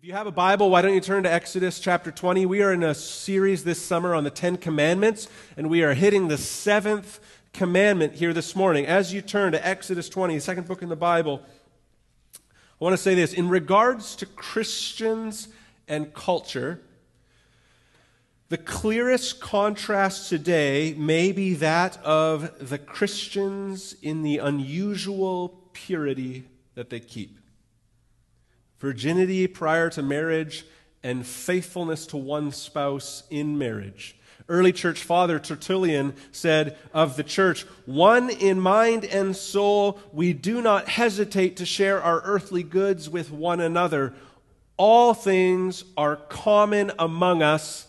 If you have a Bible, why don't you turn to Exodus chapter 20? We are in a series this summer on the Ten Commandments, and we are hitting the seventh commandment here this morning. As you turn to Exodus 20, the second book in the Bible, I want to say this. In regards to Christians and culture, the clearest contrast today may be that of the Christians in the unusual purity that they keep virginity prior to marriage, and faithfulness to one spouse in marriage. Early church father Tertullian said of the church, One in mind and soul, we do not hesitate to share our earthly goods with one another. All things are common among us,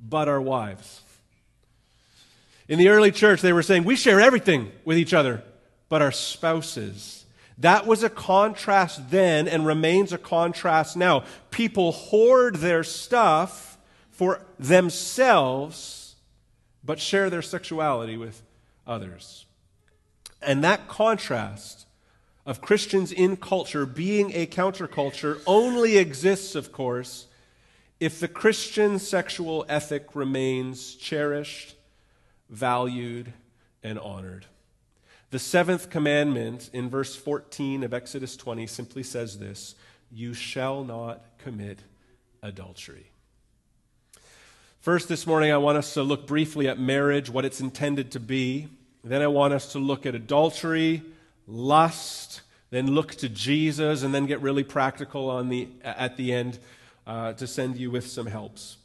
but our wives. In the early church, they were saying, We share everything with each other, but our spouses. That was a contrast then and remains a contrast now. People hoard their stuff for themselves, but share their sexuality with others. And that contrast of Christians in culture being a counterculture only exists, of course, if the Christian sexual ethic remains cherished, valued, and honored. The seventh commandment in verse 14 of Exodus 20 simply says this You shall not commit adultery. First, this morning, I want us to look briefly at marriage, what it's intended to be. Then, I want us to look at adultery, lust, then look to Jesus, and then get really practical on the, at the end uh, to send you with some helps.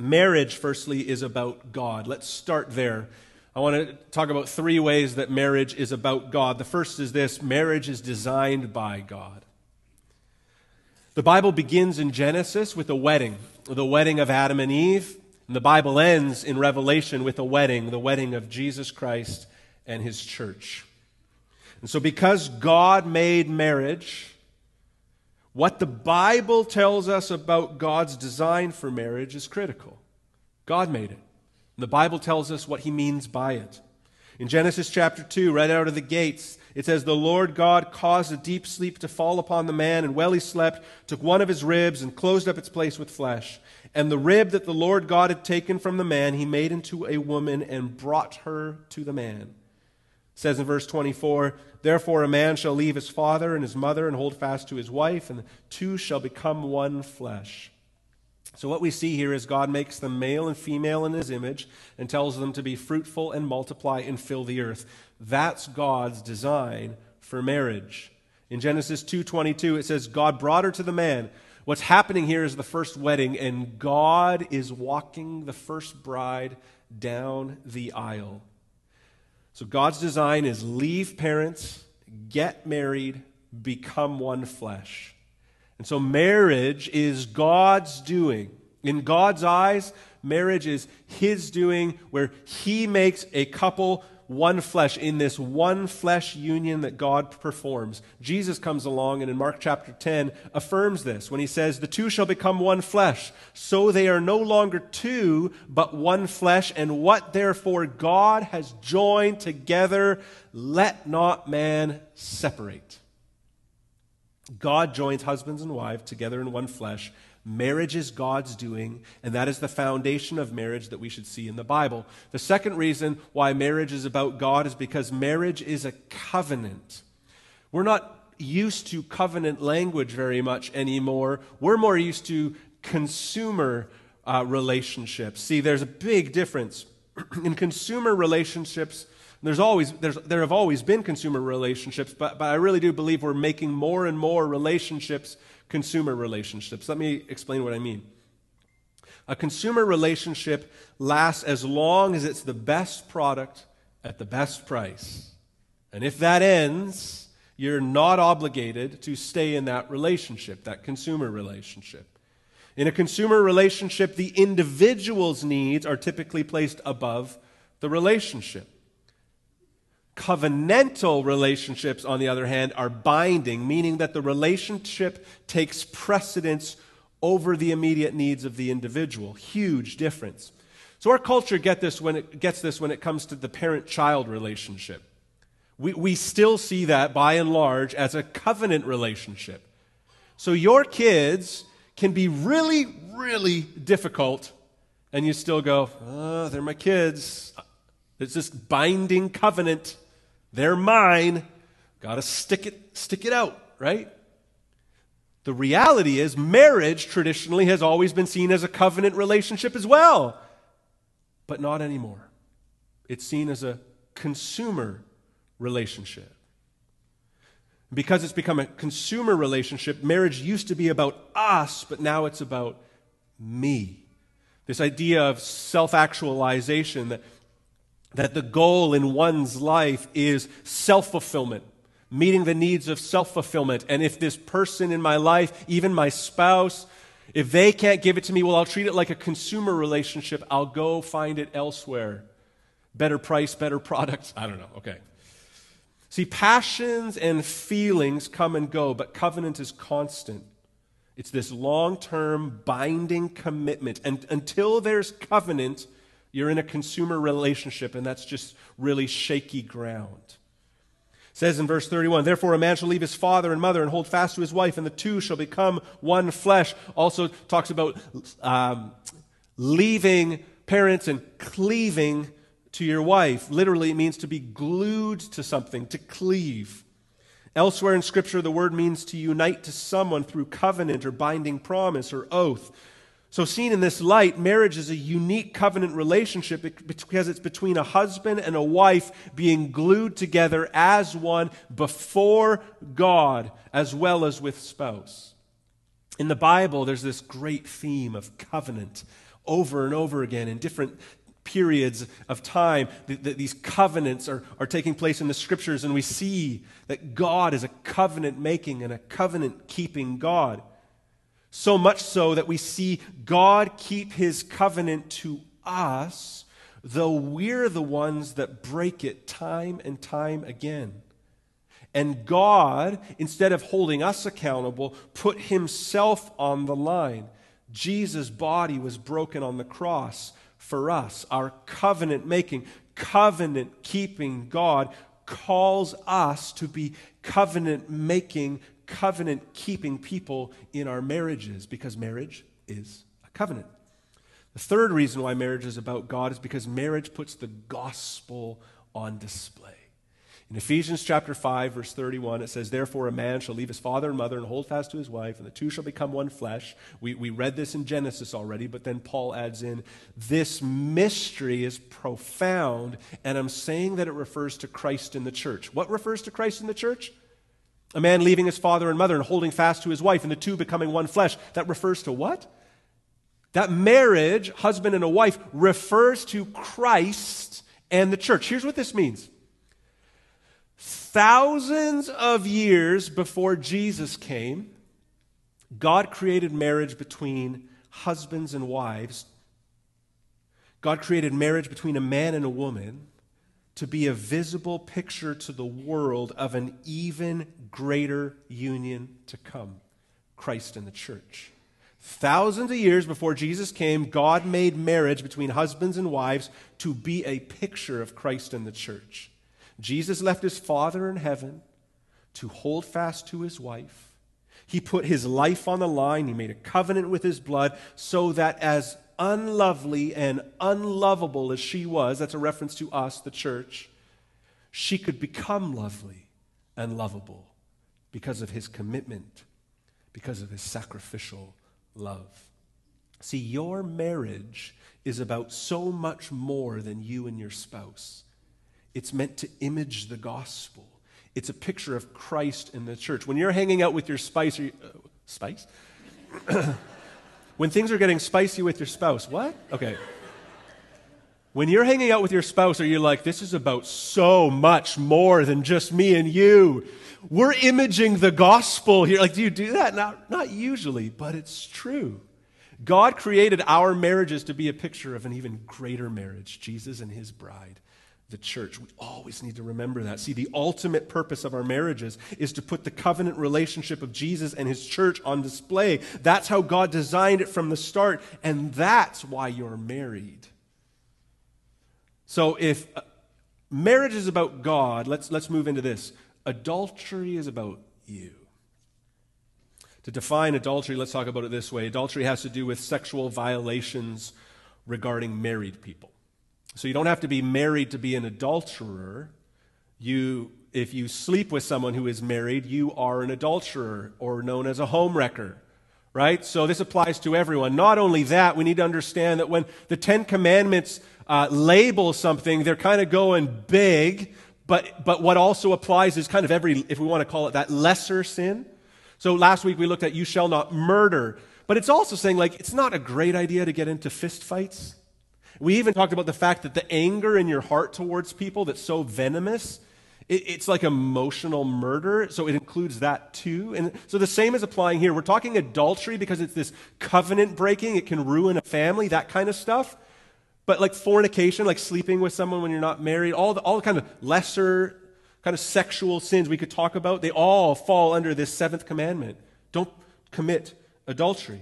Marriage, firstly, is about God. Let's start there I want to talk about three ways that marriage is about God. The first is this marriage is designed by God. The Bible begins in Genesis with a wedding, the wedding of Adam and Eve. And the Bible ends in Revelation with a wedding, the wedding of Jesus Christ and his church. And so, because God made marriage, what the Bible tells us about God's design for marriage is critical. God made it. The Bible tells us what he means by it. In Genesis chapter 2, right out of the gates, it says, The Lord God caused a deep sleep to fall upon the man, and while he slept, took one of his ribs and closed up its place with flesh. And the rib that the Lord God had taken from the man, he made into a woman and brought her to the man. It says in verse 24, Therefore a man shall leave his father and his mother and hold fast to his wife, and the two shall become one flesh. So, what we see here is God makes them male and female in his image and tells them to be fruitful and multiply and fill the earth. That's God's design for marriage. In Genesis 2:22 it says God brought her to the man. What's happening here is the first wedding and God is walking the first bride down the aisle. So God's design is leave parents, get married, become one flesh. And so marriage is God's doing. In God's eyes, marriage is His doing, where He makes a couple one flesh in this one flesh union that God performs. Jesus comes along and in Mark chapter 10 affirms this when he says, The two shall become one flesh. So they are no longer two, but one flesh. And what therefore God has joined together, let not man separate. God joins husbands and wives together in one flesh. Marriage is God's doing, and that is the foundation of marriage that we should see in the Bible. The second reason why marriage is about God is because marriage is a covenant. We're not used to covenant language very much anymore. We're more used to consumer uh, relationships. See, there's a big difference. in consumer relationships, there's always, there's, there have always been consumer relationships, but, but I really do believe we're making more and more relationships consumer relationships. Let me explain what I mean. A consumer relationship lasts as long as it's the best product at the best price. And if that ends, you're not obligated to stay in that relationship, that consumer relationship. In a consumer relationship, the individual's needs are typically placed above the relationship. Covenantal relationships, on the other hand, are binding, meaning that the relationship takes precedence over the immediate needs of the individual. Huge difference. So our culture get this when it, gets this when it comes to the parent child relationship. We, we still see that by and large as a covenant relationship. So your kids can be really, really difficult, and you still go, oh, they're my kids. It's this binding covenant. They're mine. Got to stick it, stick it out, right? The reality is, marriage traditionally has always been seen as a covenant relationship as well, but not anymore. It's seen as a consumer relationship. Because it's become a consumer relationship, marriage used to be about us, but now it's about me. This idea of self actualization, that, that the goal in one's life is self fulfillment, meeting the needs of self fulfillment. And if this person in my life, even my spouse, if they can't give it to me, well, I'll treat it like a consumer relationship. I'll go find it elsewhere. Better price, better products. I don't know. Okay. See, passions and feelings come and go, but covenant is constant. It's this long term binding commitment. And until there's covenant, you're in a consumer relationship, and that's just really shaky ground. It says in verse 31 Therefore, a man shall leave his father and mother and hold fast to his wife, and the two shall become one flesh. Also talks about um, leaving parents and cleaving to your wife. Literally, it means to be glued to something, to cleave. Elsewhere in Scripture, the word means to unite to someone through covenant or binding promise or oath. So, seen in this light, marriage is a unique covenant relationship because it's between a husband and a wife being glued together as one before God as well as with spouse. In the Bible, there's this great theme of covenant over and over again in different periods of time that, these covenants are, are taking place in the scriptures, and we see that God is a covenant making and a covenant keeping God. So much so that we see God keep his covenant to us, though we're the ones that break it time and time again. And God, instead of holding us accountable, put himself on the line. Jesus' body was broken on the cross for us. Our covenant making, covenant keeping God calls us to be covenant making, covenant keeping people in our marriages because marriage is a covenant. The third reason why marriage is about God is because marriage puts the gospel on display. In Ephesians chapter 5, verse 31, it says, Therefore a man shall leave his father and mother and hold fast to his wife, and the two shall become one flesh. We, we read this in Genesis already, but then Paul adds in, This mystery is profound, and I'm saying that it refers to Christ in the church. What refers to Christ in the church? A man leaving his father and mother and holding fast to his wife, and the two becoming one flesh. That refers to what? That marriage, husband and a wife, refers to Christ and the church. Here's what this means Thousands of years before Jesus came, God created marriage between husbands and wives. God created marriage between a man and a woman to be a visible picture to the world of an even greater union to come Christ and the church. Thousands of years before Jesus came, God made marriage between husbands and wives to be a picture of Christ and the church. Jesus left his Father in heaven to hold fast to his wife. He put his life on the line. He made a covenant with his blood so that as unlovely and unlovable as she was, that's a reference to us, the church, she could become lovely and lovable because of his commitment, because of his sacrificial love. See, your marriage is about so much more than you and your spouse. It's meant to image the gospel. It's a picture of Christ in the church. When you're hanging out with your spice, you, uh, spice? when things are getting spicy with your spouse, what? Okay. When you're hanging out with your spouse, are you like, this is about so much more than just me and you? We're imaging the gospel here. Like, do you do that? Not, not usually, but it's true. God created our marriages to be a picture of an even greater marriage, Jesus and his bride the church. We always need to remember that. See, the ultimate purpose of our marriages is to put the covenant relationship of Jesus and his church on display. That's how God designed it from the start, and that's why you're married. So if uh, marriage is about God, let's, let's move into this. Adultery is about you. To define adultery, let's talk about it this way adultery has to do with sexual violations regarding married people. So you don't have to be married to be an adulterer. You, if you sleep with someone who is married, you are an adulterer or known as a homewrecker. Right? So this applies to everyone. Not only that, we need to understand that when the Ten Commandments uh, label something, they're kind of going big, but, but what also applies is kind of every, if we want to call it that, lesser sin. So last week we looked at you shall not murder. But it's also saying, like, it's not a great idea to get into fistfights. We even talked about the fact that the anger in your heart towards people that's so venomous, it, it's like emotional murder. So it includes that too. And so the same is applying here. We're talking adultery because it's this covenant breaking, it can ruin a family, that kind of stuff. But like fornication, like sleeping with someone when you're not married, all the, all the kind of lesser kind of sexual sins we could talk about, they all fall under this seventh commandment. Don't commit adultery.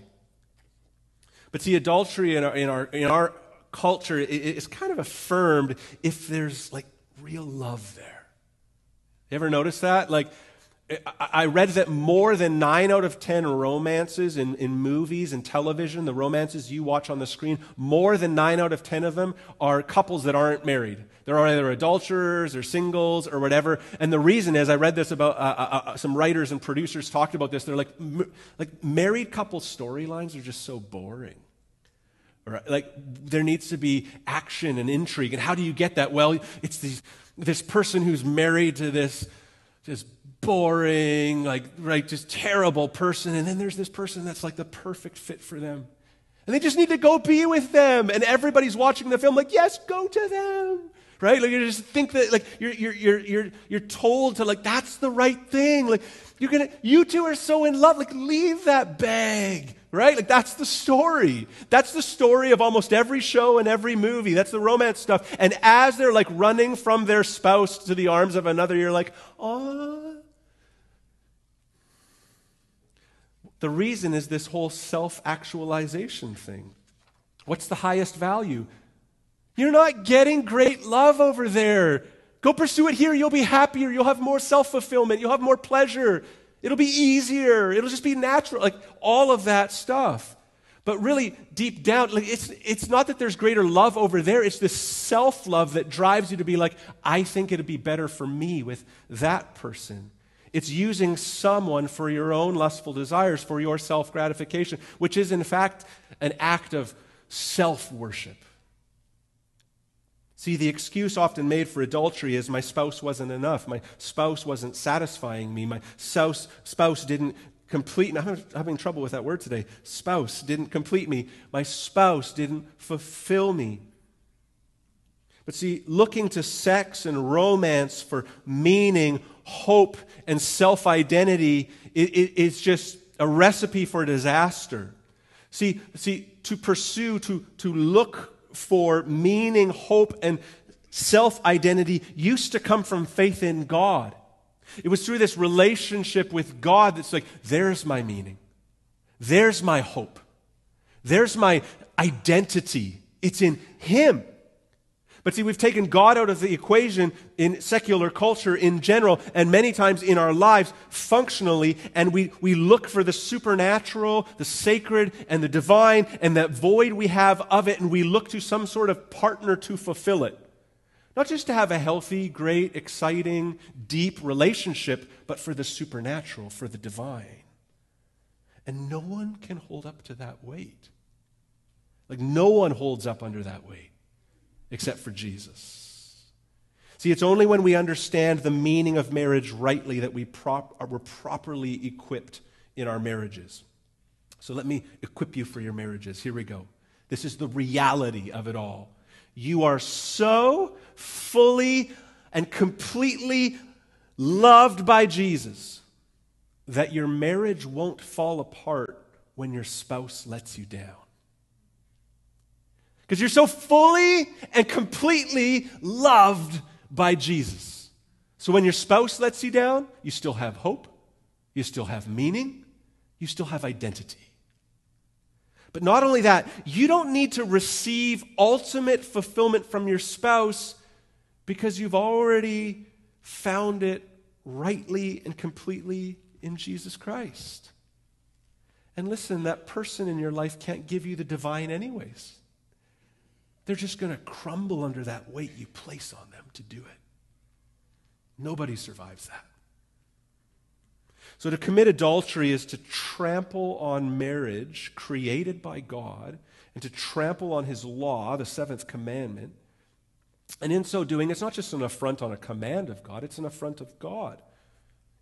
But see, adultery in our, in our, in our culture is kind of affirmed if there's like real love there. You ever notice that? Like, I read that more than nine out of ten romances in, in movies and television, the romances you watch on the screen, more than nine out of ten of them are couples that aren't married. They're either adulterers or singles or whatever. And the reason is, I read this about uh, uh, uh some writers and producers talked about this. They're like, like married couple storylines are just so boring. Right? Like there needs to be action and intrigue. And how do you get that? Well, it's these, this person who's married to this just boring, like, right, just terrible person. And then there's this person that's like the perfect fit for them. And they just need to go be with them. And everybody's watching the film, like, yes, go to them. Right? Like, you just think that, like, you're, you're, you're, you're, you're told to, like, that's the right thing. Like, you're gonna, you two are so in love. Like, leave that bag. Right? Like, that's the story. That's the story of almost every show and every movie. That's the romance stuff. And as they're, like, running from their spouse to the arms of another, you're like, oh, The reason is this whole self actualization thing. What's the highest value? You're not getting great love over there. Go pursue it here. You'll be happier. You'll have more self fulfillment. You'll have more pleasure. It'll be easier. It'll just be natural. Like all of that stuff. But really, deep down, like it's, it's not that there's greater love over there. It's this self love that drives you to be like, I think it'd be better for me with that person. It's using someone for your own lustful desires, for your self gratification, which is in fact an act of self worship. See, the excuse often made for adultery is my spouse wasn't enough. My spouse wasn't satisfying me. My spouse, spouse didn't complete me. I'm having trouble with that word today. Spouse didn't complete me. My spouse didn't fulfill me. But see, looking to sex and romance for meaning hope and self identity is just a recipe for disaster. See, see, to pursue, to, to look for meaning, hope, and self identity used to come from faith in God. It was through this relationship with God that's like, there's my meaning, there's my hope, there's my identity. It's in Him. But see, we've taken God out of the equation in secular culture in general, and many times in our lives functionally, and we, we look for the supernatural, the sacred, and the divine, and that void we have of it, and we look to some sort of partner to fulfill it. Not just to have a healthy, great, exciting, deep relationship, but for the supernatural, for the divine. And no one can hold up to that weight. Like, no one holds up under that weight except for Jesus. See, it's only when we understand the meaning of marriage rightly that we prop- uh, we're properly equipped in our marriages. So let me equip you for your marriages. Here we go. This is the reality of it all. You are so fully and completely loved by Jesus that your marriage won't fall apart when your spouse lets you down. Because you're so fully and completely loved by Jesus. So when your spouse lets you down, you still have hope, you still have meaning, you still have identity. But not only that, you don't need to receive ultimate fulfillment from your spouse because you've already found it rightly and completely in Jesus Christ. And listen, that person in your life can't give you the divine, anyways. They're just going to crumble under that weight you place on them to do it. Nobody survives that. So, to commit adultery is to trample on marriage created by God and to trample on his law, the seventh commandment. And in so doing, it's not just an affront on a command of God, it's an affront of God.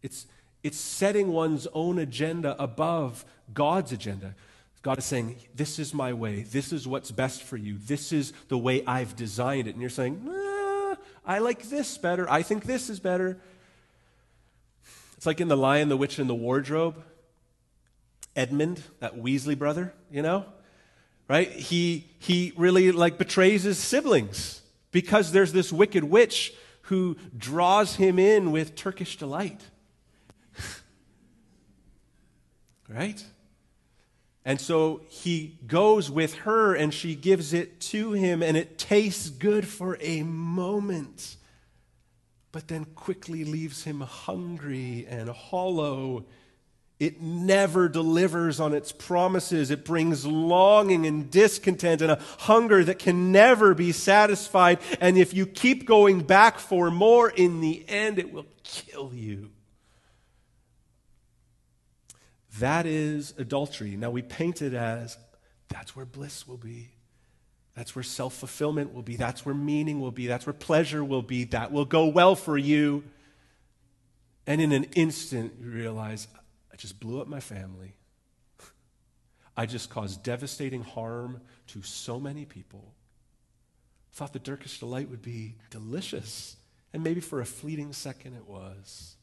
It's, it's setting one's own agenda above God's agenda. God is saying, This is my way. This is what's best for you. This is the way I've designed it. And you're saying, nah, I like this better. I think this is better. It's like in The Lion, the Witch, and the Wardrobe. Edmund, that Weasley brother, you know? Right? He, he really like betrays his siblings because there's this wicked witch who draws him in with Turkish delight. right? And so he goes with her and she gives it to him, and it tastes good for a moment but then quickly leaves him hungry and hollow. It never delivers on its promises. It brings longing and discontent and a hunger that can never be satisfied. And if you keep going back for more, in the end, it will kill you. That is adultery. Now, we paint it as that's where bliss will be. That's where self fulfillment will be. That's where meaning will be. That's where pleasure will be. That will go well for you. And in an instant, you realize, I just blew up my family. I just caused devastating harm to so many people. Thought the Turkish delight would be delicious. And maybe for a fleeting second it was.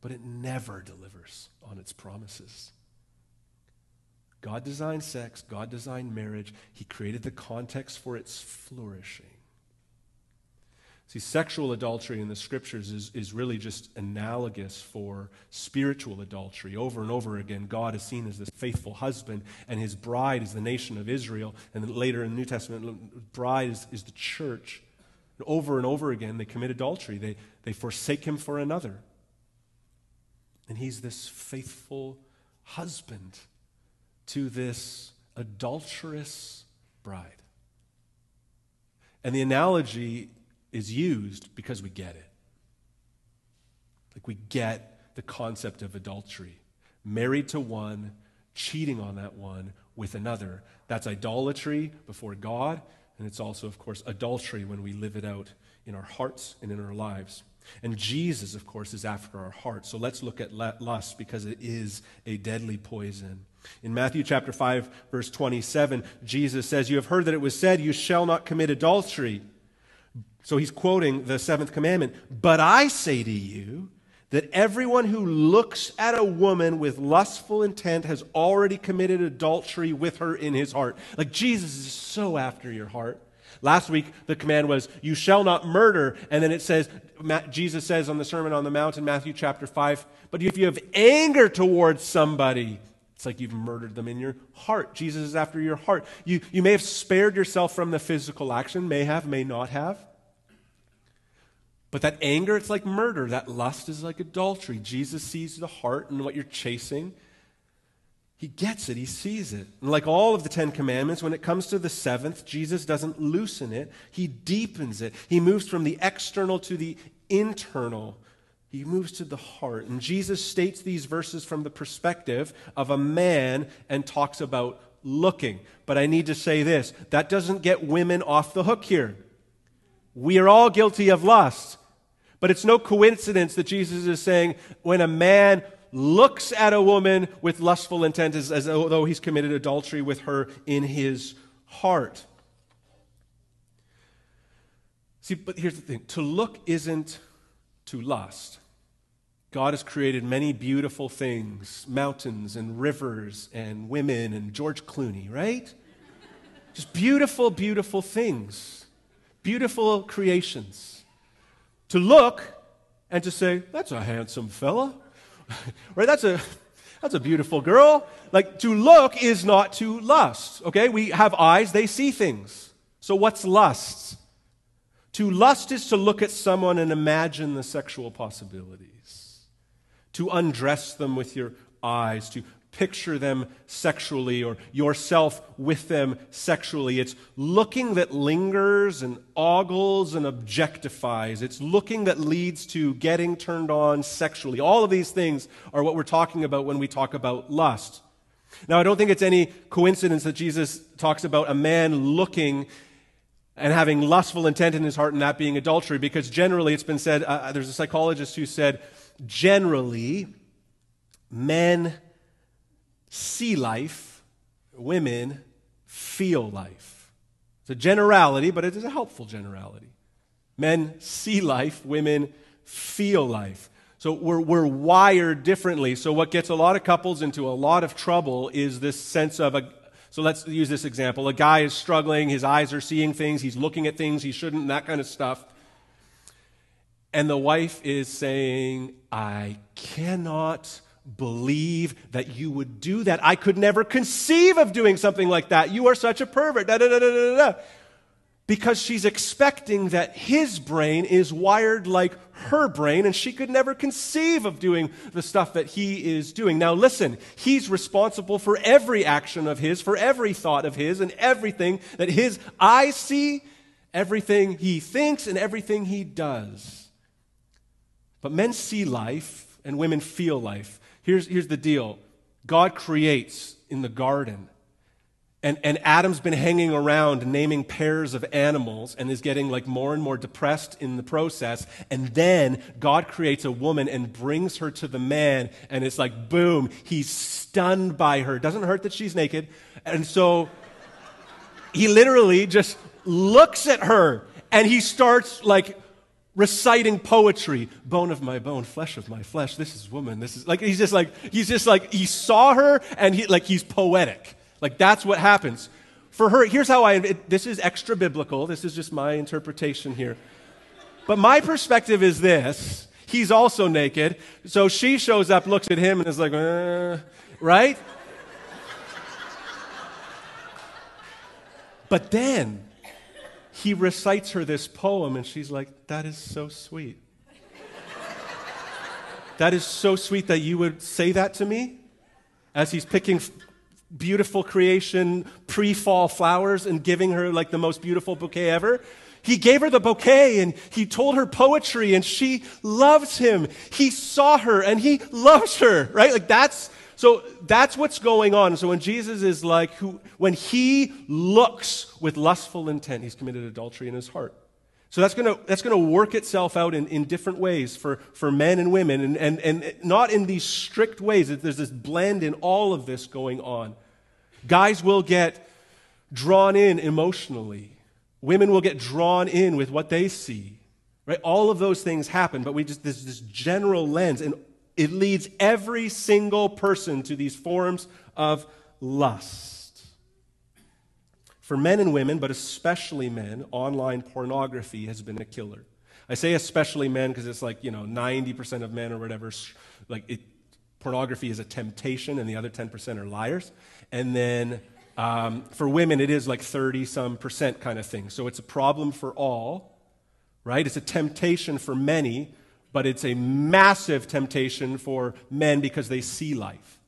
But it never delivers on its promises. God designed sex, God designed marriage, He created the context for its flourishing. See, sexual adultery in the scriptures is, is really just analogous for spiritual adultery. Over and over again, God is seen as this faithful husband, and his bride is the nation of Israel. And later in the New Testament, bride is, is the church. And over and over again, they commit adultery, they, they forsake him for another. And he's this faithful husband to this adulterous bride. And the analogy is used because we get it. Like we get the concept of adultery. Married to one, cheating on that one with another. That's idolatry before God, and it's also, of course, adultery when we live it out in our hearts and in our lives. And Jesus, of course, is after our hearts. So let's look at lust because it is a deadly poison. In Matthew chapter 5, verse 27, Jesus says, You have heard that it was said, You shall not commit adultery. So he's quoting the seventh commandment. But I say to you that everyone who looks at a woman with lustful intent has already committed adultery with her in his heart. Like Jesus is so after your heart. Last week, the command was, You shall not murder. And then it says, Jesus says on the Sermon on the Mount in Matthew chapter 5, But if you have anger towards somebody, it's like you've murdered them in your heart. Jesus is after your heart. You, you may have spared yourself from the physical action, may have, may not have. But that anger, it's like murder. That lust is like adultery. Jesus sees the heart and what you're chasing. He gets it, he sees it. And like all of the Ten Commandments, when it comes to the seventh, Jesus doesn't loosen it, he deepens it. He moves from the external to the internal. He moves to the heart. And Jesus states these verses from the perspective of a man and talks about looking. But I need to say this that doesn't get women off the hook here. We are all guilty of lust. But it's no coincidence that Jesus is saying when a man looks at a woman with lustful intent as, as though he's committed adultery with her in his heart. See, but here's the thing to look isn't to lust. God has created many beautiful things mountains and rivers and women and George Clooney, right? Just beautiful, beautiful things, beautiful creations. To look and to say, that's a handsome fella, right? That's a, that's a beautiful girl. Like to look is not to lust, okay? We have eyes, they see things. So what's lust? To lust is to look at someone and imagine the sexual possibilities, to undress them with your eyes, to picture them sexually or yourself with them sexually. It's looking that lingers and ogles and objectifies. It's looking that leads to getting turned on sexually. All of these things are what we're talking about when we talk about lust. Now, I don't think it's any coincidence that Jesus talks about a man looking and having lustful intent in his heart and that being adultery, because generally it's been said, uh, there's a psychologist who said, generally, men see life, women feel life. It's a generality, but it is a helpful generality. Men see life, women feel life. So we're, we're wired differently. So, what gets a lot of couples into a lot of trouble is this sense of a. So, let's use this example. A guy is struggling, his eyes are seeing things, he's looking at things he shouldn't, that kind of stuff. And the wife is saying, I cannot believe that you would do that. I could never conceive of doing something like that. You are such a pervert. Da, da, da, because she's expecting that his brain is wired like her brain, and she could never conceive of doing the stuff that he is doing. Now, listen, he's responsible for every action of his, for every thought of his, and everything that his eyes see, everything he thinks, and everything he does. But men see life, and women feel life. Here's, here's the deal God creates in the garden. And, and Adam's been hanging around naming pairs of animals and is getting like more and more depressed in the process. And then God creates a woman and brings her to the man. And it's like, boom, he's stunned by her. Doesn't hurt that she's naked. And so he literally just looks at her and he starts like reciting poetry bone of my bone flesh of my flesh this is woman this is like he's just like he's just like he saw her and he like he's poetic. Like that's what happens. For her here's how i it, this is extra biblical this is just my interpretation here. But my perspective is this he's also naked so she shows up looks at him and is like uh, right? But then he recites her this poem, and she's like, That is so sweet. that is so sweet that you would say that to me as he's picking beautiful creation, pre fall flowers and giving her like the most beautiful bouquet ever. He gave her the bouquet and he told her poetry and she loves him. He saw her and he loves her, right? Like that's so that's what's going on. So when Jesus is like, who, when he looks with lustful intent, he's committed adultery in his heart. So that's going to that's gonna work itself out in, in different ways for, for men and women, and, and, and not in these strict ways. There's this blend in all of this going on. Guys will get drawn in emotionally, women will get drawn in with what they see. Right? All of those things happen, but we just, there's this general lens, and it leads every single person to these forms of lust. For men and women, but especially men, online pornography has been a killer. I say especially men because it's like, you know, 90% of men or whatever, like it, pornography is a temptation and the other 10% are liars. And then um, for women, it is like 30 some percent kind of thing. So it's a problem for all, right? It's a temptation for many, but it's a massive temptation for men because they see life.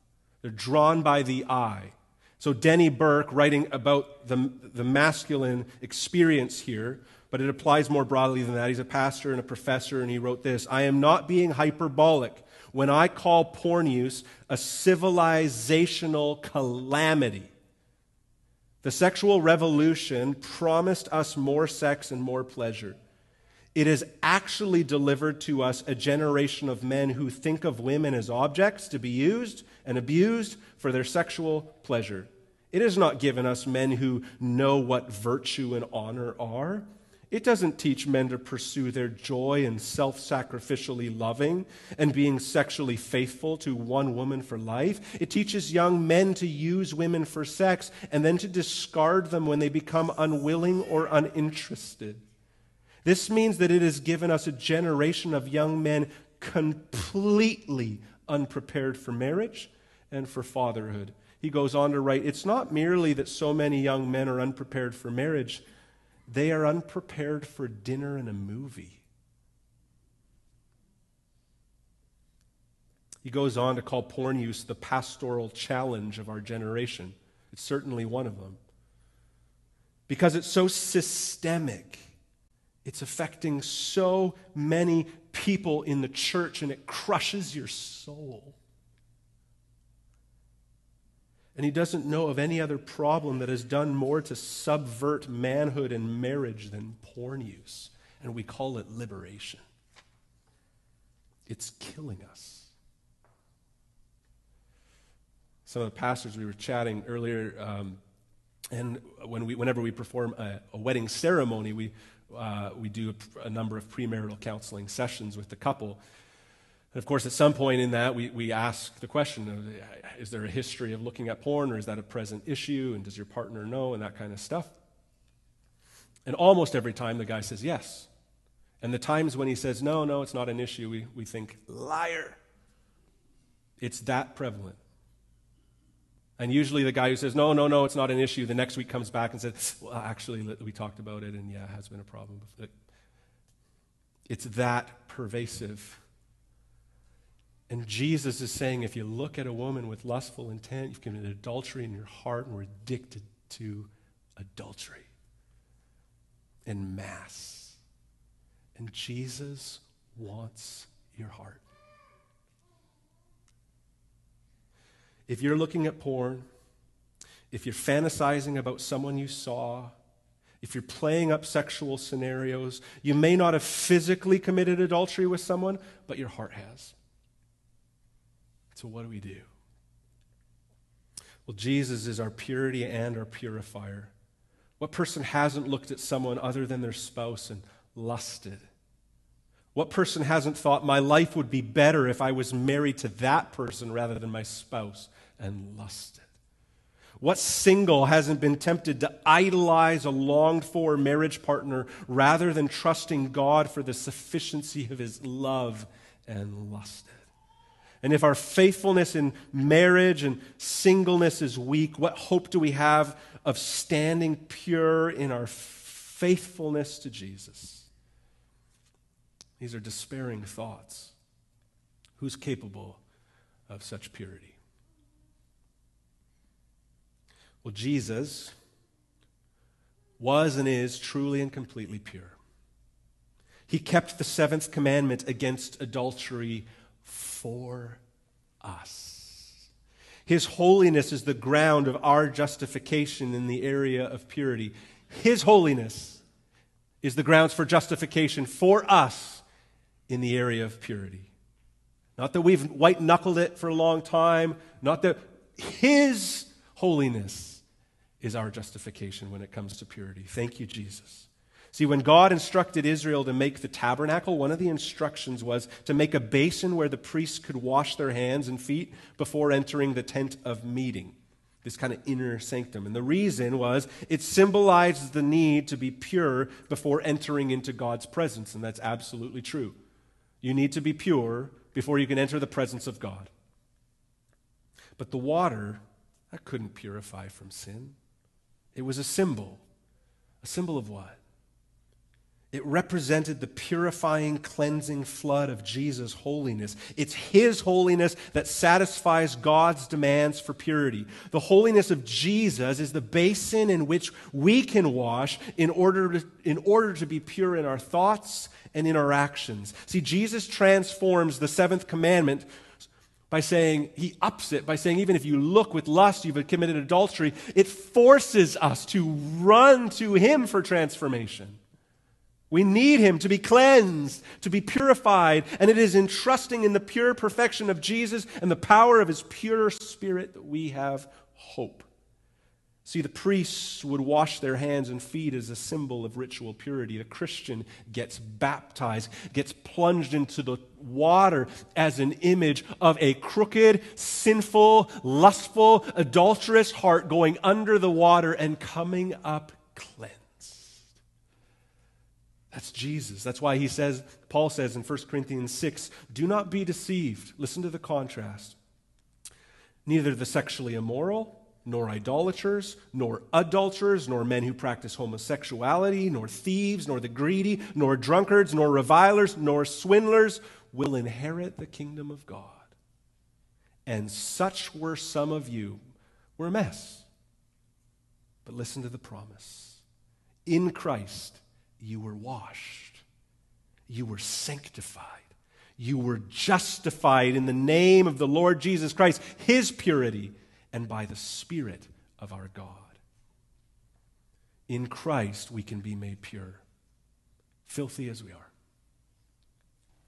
They're drawn by the eye. So, Denny Burk, writing about the, the masculine experience here, but it applies more broadly than that. He's a pastor and a professor, and he wrote this I am not being hyperbolic when I call porn use a civilizational calamity. The sexual revolution promised us more sex and more pleasure. It has actually delivered to us a generation of men who think of women as objects to be used and abused for their sexual pleasure. It has not given us men who know what virtue and honor are. It doesn't teach men to pursue their joy in self sacrificially loving and being sexually faithful to one woman for life. It teaches young men to use women for sex and then to discard them when they become unwilling or uninterested. This means that it has given us a generation of young men completely unprepared for marriage and for fatherhood. He goes on to write It's not merely that so many young men are unprepared for marriage, they are unprepared for dinner and a movie. He goes on to call porn use the pastoral challenge of our generation. It's certainly one of them. Because it's so systemic, it's affecting so many people in the church and it crushes your soul. And he doesn't know of any other problem that has done more to subvert manhood and marriage than porn use. And we call it liberation. It's killing us. Some of the pastors we were chatting earlier, um, and when we, whenever we perform a, a wedding ceremony, we, uh, we do a, a number of premarital counseling sessions with the couple. And of course, at some point in that, we, we ask the question of, is there a history of looking at porn, or is that a present issue, and does your partner know, and that kind of stuff. And almost every time the guy says yes. And the times when he says, no, no, it's not an issue, we, we think, liar. It's that prevalent. And usually the guy who says, no, no, no, it's not an issue, the next week comes back and says, well, actually, we talked about it, and yeah, it has been a problem. It's that pervasive. And Jesus is saying, if you look at a woman with lustful intent, you've committed adultery in your heart, and we're addicted to adultery in mass. And Jesus wants your heart. If you're looking at porn, if you're fantasizing about someone you saw, if you're playing up sexual scenarios, you may not have physically committed adultery with someone, but your heart has. So, what do we do? Well, Jesus is our purity and our purifier. What person hasn't looked at someone other than their spouse and lusted? What person hasn't thought, my life would be better if I was married to that person rather than my spouse? and lusted? What single hasn't been tempted to idolize a longed for marriage partner rather than trusting God for the sufficiency of his love and lusted? And if our faithfulness in marriage and singleness is weak, what hope do we have of standing pure in our faithfulness to Jesus? These are despairing thoughts. Who's capable of such purity? Well, Jesus was and is truly and completely pure. He kept the seventh commandment against adultery for us. His holiness is the ground of our justification in the area of purity. His holiness is the grounds for justification for us in the area of purity. Not that we've white knuckled it for a long time, not that His holiness is our justification when it comes to purity. Thank you, Jesus. See, when God instructed Israel to make the tabernacle, one of the instructions was to make a basin where the priests could wash their hands and feet before entering the tent of meeting, this kind of inner sanctum. And the reason was it symbolizes the need to be pure before entering into God's presence, and that's absolutely true. You need to be pure before you can enter the presence of God. But the water that couldn't purify from sin. It was a symbol. A symbol of what? It represented the purifying, cleansing flood of Jesus' holiness. It's His holiness that satisfies God's demands for purity. The holiness of Jesus is the basin in which we can wash in order to, in order to be pure in our thoughts and in our actions. See, Jesus transforms the seventh commandment by saying, he ups it by saying, even if you look with lust, you've committed adultery. It forces us to run to him for transformation. We need him to be cleansed, to be purified, and it is in trusting in the pure perfection of Jesus and the power of his pure spirit that we have hope. See, the priests would wash their hands and feet as a symbol of ritual purity. The Christian gets baptized, gets plunged into the water as an image of a crooked, sinful, lustful, adulterous heart going under the water and coming up cleansed. That's Jesus. That's why he says, Paul says in 1 Corinthians 6, do not be deceived. Listen to the contrast. Neither the sexually immoral, nor idolaters, nor adulterers, nor men who practice homosexuality, nor thieves, nor the greedy, nor drunkards, nor revilers, nor swindlers will inherit the kingdom of God. and such were some of you. We're a mess. But listen to the promise. In Christ, you were washed, you were sanctified, you were justified in the name of the Lord Jesus Christ, his purity, and by the Spirit of our God. In Christ, we can be made pure, filthy as we are.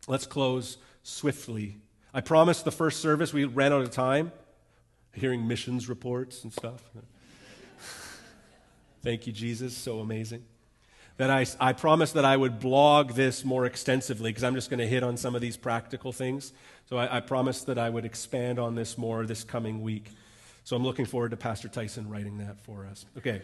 Let's close swiftly. I promised the first service, we ran out of time, hearing missions reports and stuff. Thank you, Jesus. So amazing. That I, I promised that I would blog this more extensively because I'm just going to hit on some of these practical things. So I, I promised that I would expand on this more this coming week. So I'm looking forward to Pastor Tyson writing that for us. Okay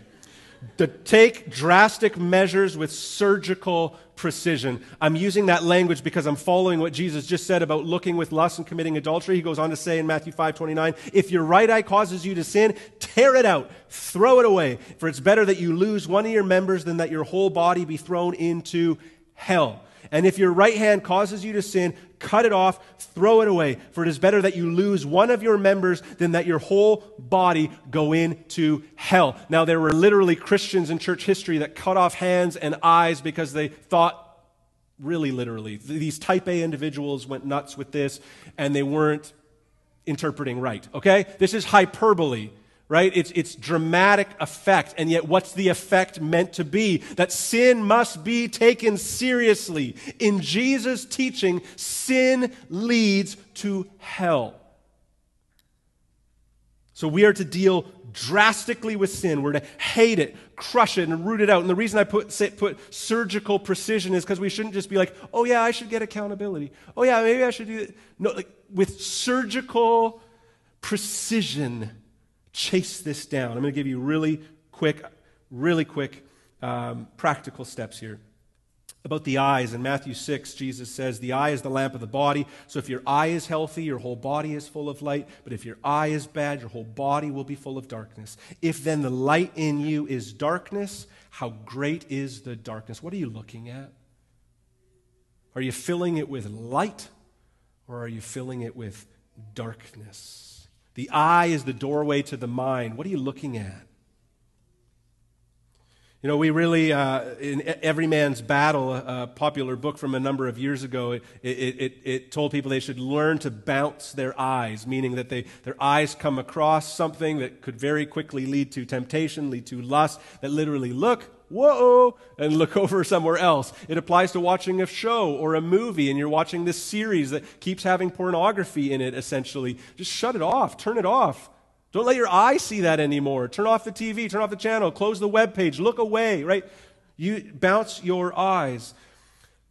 to take drastic measures with surgical precision. I'm using that language because I'm following what Jesus just said about looking with lust and committing adultery. He goes on to say in Matthew 5:29, "If your right eye causes you to sin, tear it out, throw it away, for it's better that you lose one of your members than that your whole body be thrown into hell." And if your right hand causes you to sin, cut it off, throw it away. For it is better that you lose one of your members than that your whole body go into hell. Now, there were literally Christians in church history that cut off hands and eyes because they thought, really literally, these type A individuals went nuts with this and they weren't interpreting right. Okay? This is hyperbole right? It's, it's dramatic effect. And yet, what's the effect meant to be? That sin must be taken seriously. In Jesus' teaching, sin leads to hell. So we are to deal drastically with sin. We're to hate it, crush it, and root it out. And the reason I put, say, put surgical precision is because we shouldn't just be like, oh, yeah, I should get accountability. Oh, yeah, maybe I should do it. No, like with surgical precision chase this down. I'm going to give you really quick, really quick um, practical steps here. About the eyes, in Matthew 6, Jesus says, The eye is the lamp of the body. So if your eye is healthy, your whole body is full of light. But if your eye is bad, your whole body will be full of darkness. If then the light in you is darkness, how great is the darkness? What are you looking at? Are you filling it with light or are you filling it with darkness? The eye is the doorway to the mind. What are you looking at? You know, we really, uh, in Every Man's Battle, a popular book from a number of years ago, it, it, it, told people they should learn to bounce their eyes, meaning that they, their eyes come across something that could very quickly lead to temptation, lead to lust, that literally look, whoa, and look over somewhere else. It applies to watching a show or a movie, and you're watching this series that keeps having pornography in it, essentially. Just shut it off, turn it off. Don't let your eye see that anymore. Turn off the TV, turn off the channel, close the web page, look away, right? You bounce your eyes.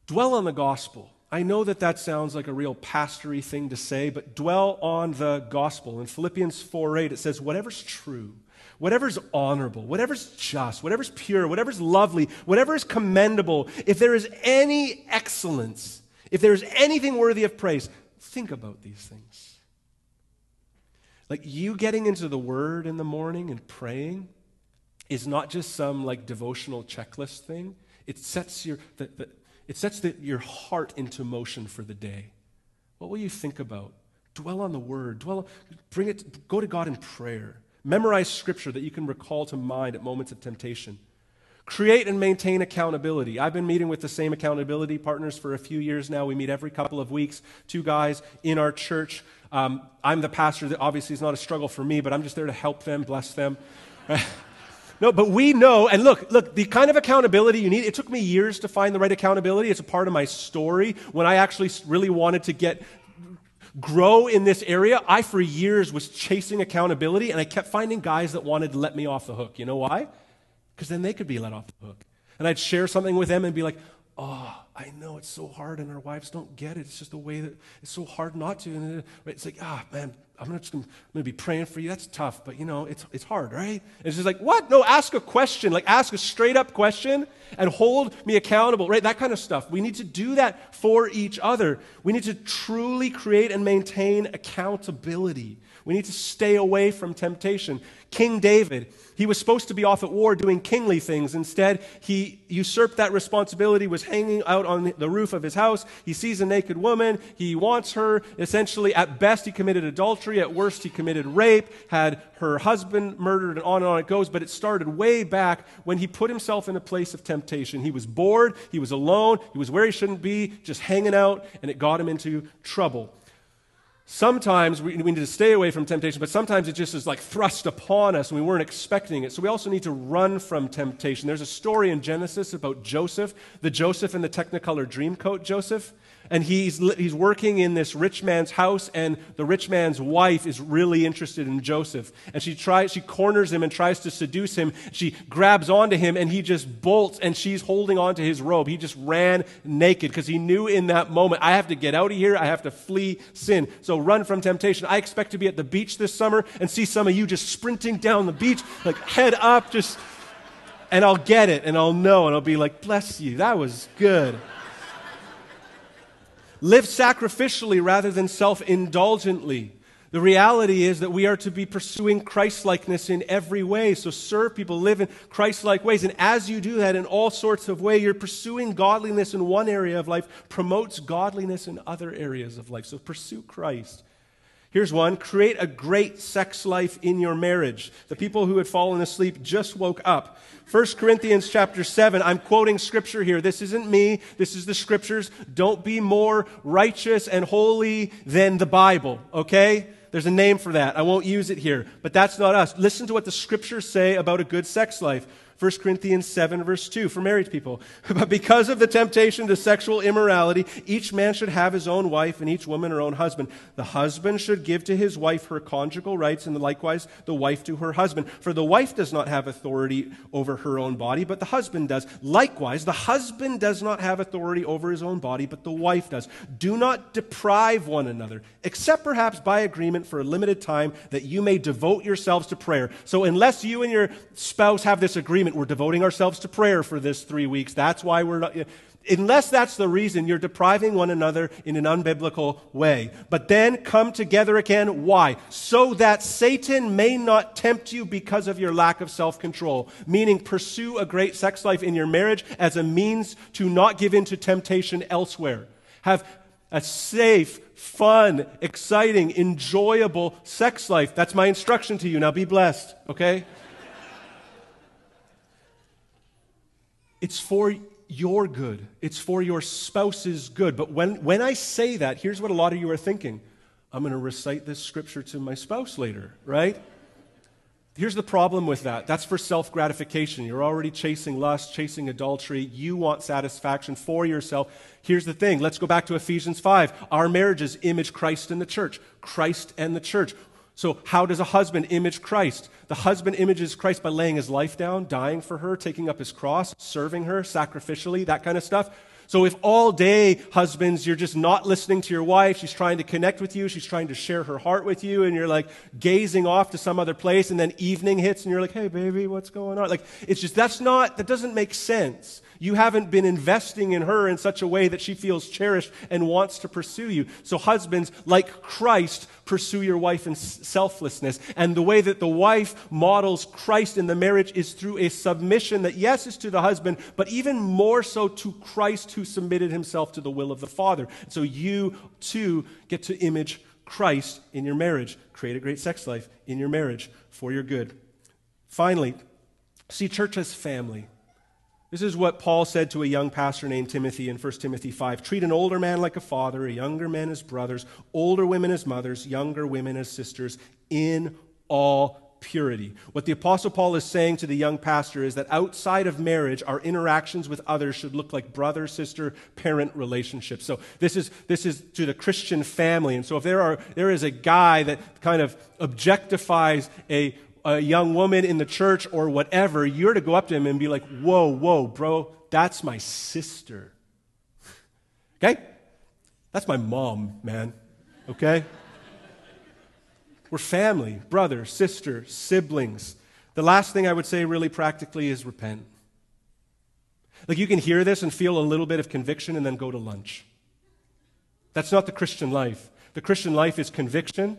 Dwell on the gospel. I know that that sounds like a real pastory thing to say, but dwell on the gospel. In Philippians 4 8, it says, Whatever's true, whatever's honorable, whatever's just, whatever's pure, whatever's lovely, whatever is commendable, if there is any excellence, if there is anything worthy of praise, think about these things. Like you getting into the Word in the morning and praying is not just some like devotional checklist thing. It sets your, the, the, it sets the, your heart into motion for the day. What will you think about? Dwell on the Word. Dwell, bring it, go to God in prayer. Memorize scripture that you can recall to mind at moments of temptation. Create and maintain accountability. I've been meeting with the same accountability partners for a few years now. We meet every couple of weeks, two guys in our church. Um, I'm the pastor that obviously is not a struggle for me, but I'm just there to help them, bless them. no, but we know, and look, look, the kind of accountability you need, it took me years to find the right accountability. It's a part of my story. When I actually really wanted to get grow in this area, I for years was chasing accountability and I kept finding guys that wanted to let me off the hook. You know why? Because then they could be let off the hook. And I'd share something with them and be like, oh, I know it's so hard and our wives don't get it. It's just the way that it's so hard not to. And it's like, ah, man, I'm just gonna, I'm gonna be praying for you. That's tough, but you know, it's, it's hard, right? And it's just like, what? No, ask a question. Like, ask a straight up question and hold me accountable, right? That kind of stuff. We need to do that for each other. We need to truly create and maintain accountability. We need to stay away from temptation. King David, he was supposed to be off at war doing kingly things. Instead, he usurped that responsibility, was hanging out on the roof of his house. He sees a naked woman. He wants her. Essentially, at best, he committed adultery. At worst, he committed rape, had her husband murdered, and on and on it goes. But it started way back when he put himself in a place of temptation. He was bored. He was alone. He was where he shouldn't be, just hanging out, and it got him into trouble. Sometimes we, we, need to stay away from temptation, but sometimes it just is like thrust upon us and we weren't expecting it. So we also need to run from temptation. There's a story in Genesis about Joseph, the Joseph in the Technicolor Dreamcoat Joseph and he's, he's working in this rich man's house, and the rich man's wife is really interested in Joseph. And she tries, she corners him and tries to seduce him. She grabs onto him, and he just bolts, and she's holding onto his robe. He just ran naked because he knew in that moment, I have to get out of here. I have to flee sin. So run from temptation. I expect to be at the beach this summer and see some of you just sprinting down the beach, like head up, just, and I'll get it, and I'll know, and I'll be like, bless you. That was good. Live sacrificially rather than self indulgently. The reality is that we are to be pursuing Christlikeness in every way. So serve people, live in Christ-like ways. And as you do that in all sorts of ways, you're pursuing godliness in one area of life, promotes godliness in other areas of life. So pursue Christ. Here's one create a great sex life in your marriage. The people who had fallen asleep just woke up. 1 Corinthians chapter 7, I'm quoting scripture here. This isn't me, this is the scriptures. Don't be more righteous and holy than the Bible, okay? There's a name for that. I won't use it here, but that's not us. Listen to what the scriptures say about a good sex life. 1 Corinthians 7, verse 2, for married people. But because of the temptation to sexual immorality, each man should have his own wife and each woman her own husband. The husband should give to his wife her conjugal rights, and likewise the wife to her husband. For the wife does not have authority over her own body, but the husband does. Likewise, the husband does not have authority over his own body, but the wife does. Do not deprive one another, except perhaps by agreement for a limited time, that you may devote yourselves to prayer. So, unless you and your spouse have this agreement, agreement. We're devoting ourselves to prayer for this three weeks. That's why we're not. Unless that's the reason, you're depriving one another in an unbiblical way. But then come together again. Why? So that Satan may not tempt you because of your lack of self control. Meaning, pursue a great sex life in your marriage as a means to not give in to temptation elsewhere. Have a safe, fun, exciting, enjoyable sex life. That's my instruction to you. Now be blessed, okay? It's for your good, it's for your spouse's good. But when, when I say that, here's what a lot of you are thinking I'm going to recite this scripture to my spouse later, right? Here's the problem with that. That's for self gratification. You're already chasing lust, chasing adultery. You want satisfaction for yourself. Here's the thing. Let's go back to Ephesians 5. Our marriages image Christ in the church. Christ and the church. So, how does a husband image Christ? The husband images Christ by laying his life down, dying for her, taking up his cross, serving her sacrificially, that kind of stuff. So, if all day, husbands, you're just not listening to your wife, she's trying to connect with you, she's trying to share her heart with you, and you're like gazing off to some other place, and then evening hits, and you're like, hey, baby, what's going on? Like, it's just, that's not, that doesn't make sense. You haven't been investing in her in such a way that she feels cherished and wants to pursue you. So, husbands, like Christ, pursue your wife in selflessness. And the way that the wife models Christ in the marriage is through a submission that, yes, is to the husband, but even more so to Christ who submitted himself to the will of the Father. So, you too get to image Christ in your marriage. Create a great sex life in your marriage for your good. Finally, see church as family. This is what Paul said to a young pastor named Timothy in 1 Timothy 5. Treat an older man like a father, a younger man as brothers, older women as mothers, younger women as sisters, in all purity. What the Apostle Paul is saying to the young pastor is that outside of marriage, our interactions with others should look like brother, sister, parent relationships. So this is, this is to the Christian family. And so if there, are, there is a guy that kind of objectifies a a young woman in the church or whatever, you're to go up to him and be like, whoa, whoa, bro, that's my sister. Okay? That's my mom, man. Okay? We're family, brother, sister, siblings. The last thing I would say, really practically, is repent. Like you can hear this and feel a little bit of conviction and then go to lunch. That's not the Christian life. The Christian life is conviction,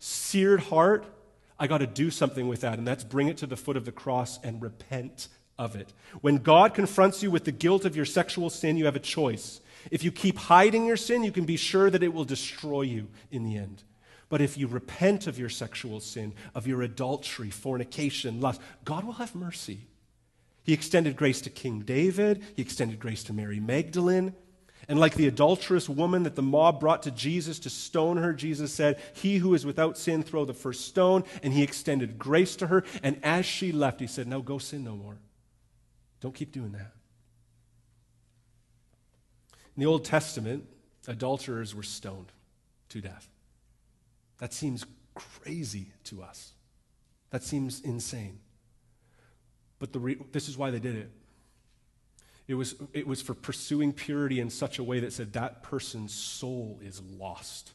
seared heart, I got to do something with that, and that's bring it to the foot of the cross and repent of it. When God confronts you with the guilt of your sexual sin, you have a choice. If you keep hiding your sin, you can be sure that it will destroy you in the end. But if you repent of your sexual sin, of your adultery, fornication, lust, God will have mercy. He extended grace to King David, he extended grace to Mary Magdalene. And like the adulterous woman that the mob brought to Jesus to stone her, Jesus said, He who is without sin, throw the first stone. And he extended grace to her. And as she left, he said, Now go sin no more. Don't keep doing that. In the Old Testament, adulterers were stoned to death. That seems crazy to us. That seems insane. But re- this is why they did it it was, it was for pursuing purity in such a way that said that person's soul is lost.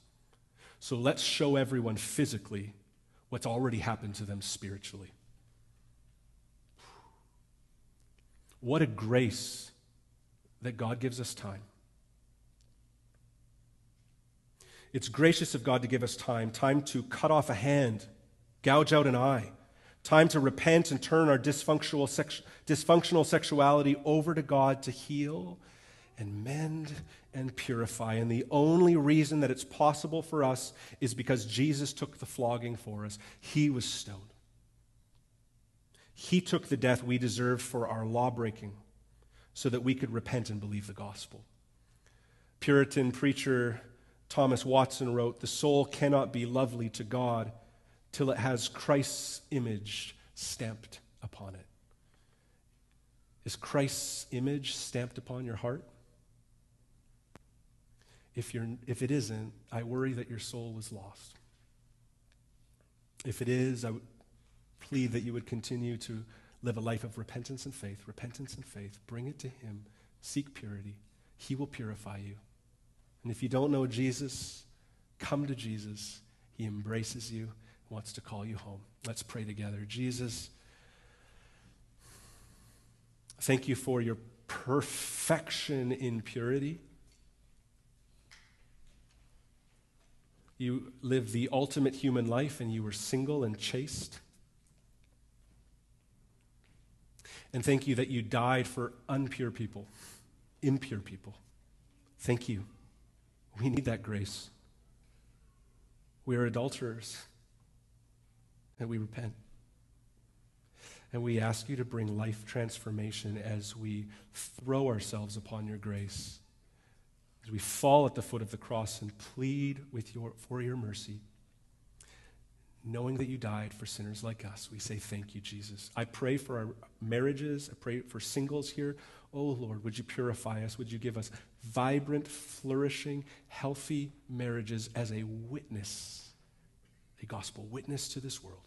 So let's show everyone physically what's already happened to them spiritually. What a grace that God gives us time. It's gracious of God to give us time time to cut off a hand, gouge out an eye, Time to repent and turn our dysfunctional, sex, dysfunctional sexuality over to God to heal and mend and purify. And the only reason that it's possible for us is because Jesus took the flogging for us. He was stoned. He took the death we deserved for our law breaking so that we could repent and believe the gospel. Puritan preacher Thomas Watson wrote The soul cannot be lovely to God till it has Christ's image stamped upon it. Is Christ's image stamped upon your heart? If, you're, if it isn't, I worry that your soul is lost. If it is, I would plead that you would continue to live a life of repentance and faith, repentance and faith. Bring it to Him. Seek purity. He will purify you. And if you don't know Jesus, come to Jesus. He embraces you wants to call you home. Let's pray together. Jesus, thank you for your perfection in purity. You lived the ultimate human life and you were single and chaste. And thank you that you died for unpure people, impure people. Thank you. We need that grace. We are adulterers and we repent. And we ask you to bring life transformation as we throw ourselves upon your grace, as we fall at the foot of the cross and plead with your, for your mercy. Knowing that you died for sinners like us, we say thank you, Jesus. I pray for our marriages. I pray for singles here. Oh, Lord, would you purify us? Would you give us vibrant, flourishing, healthy marriages as a witness a gospel witness to this world.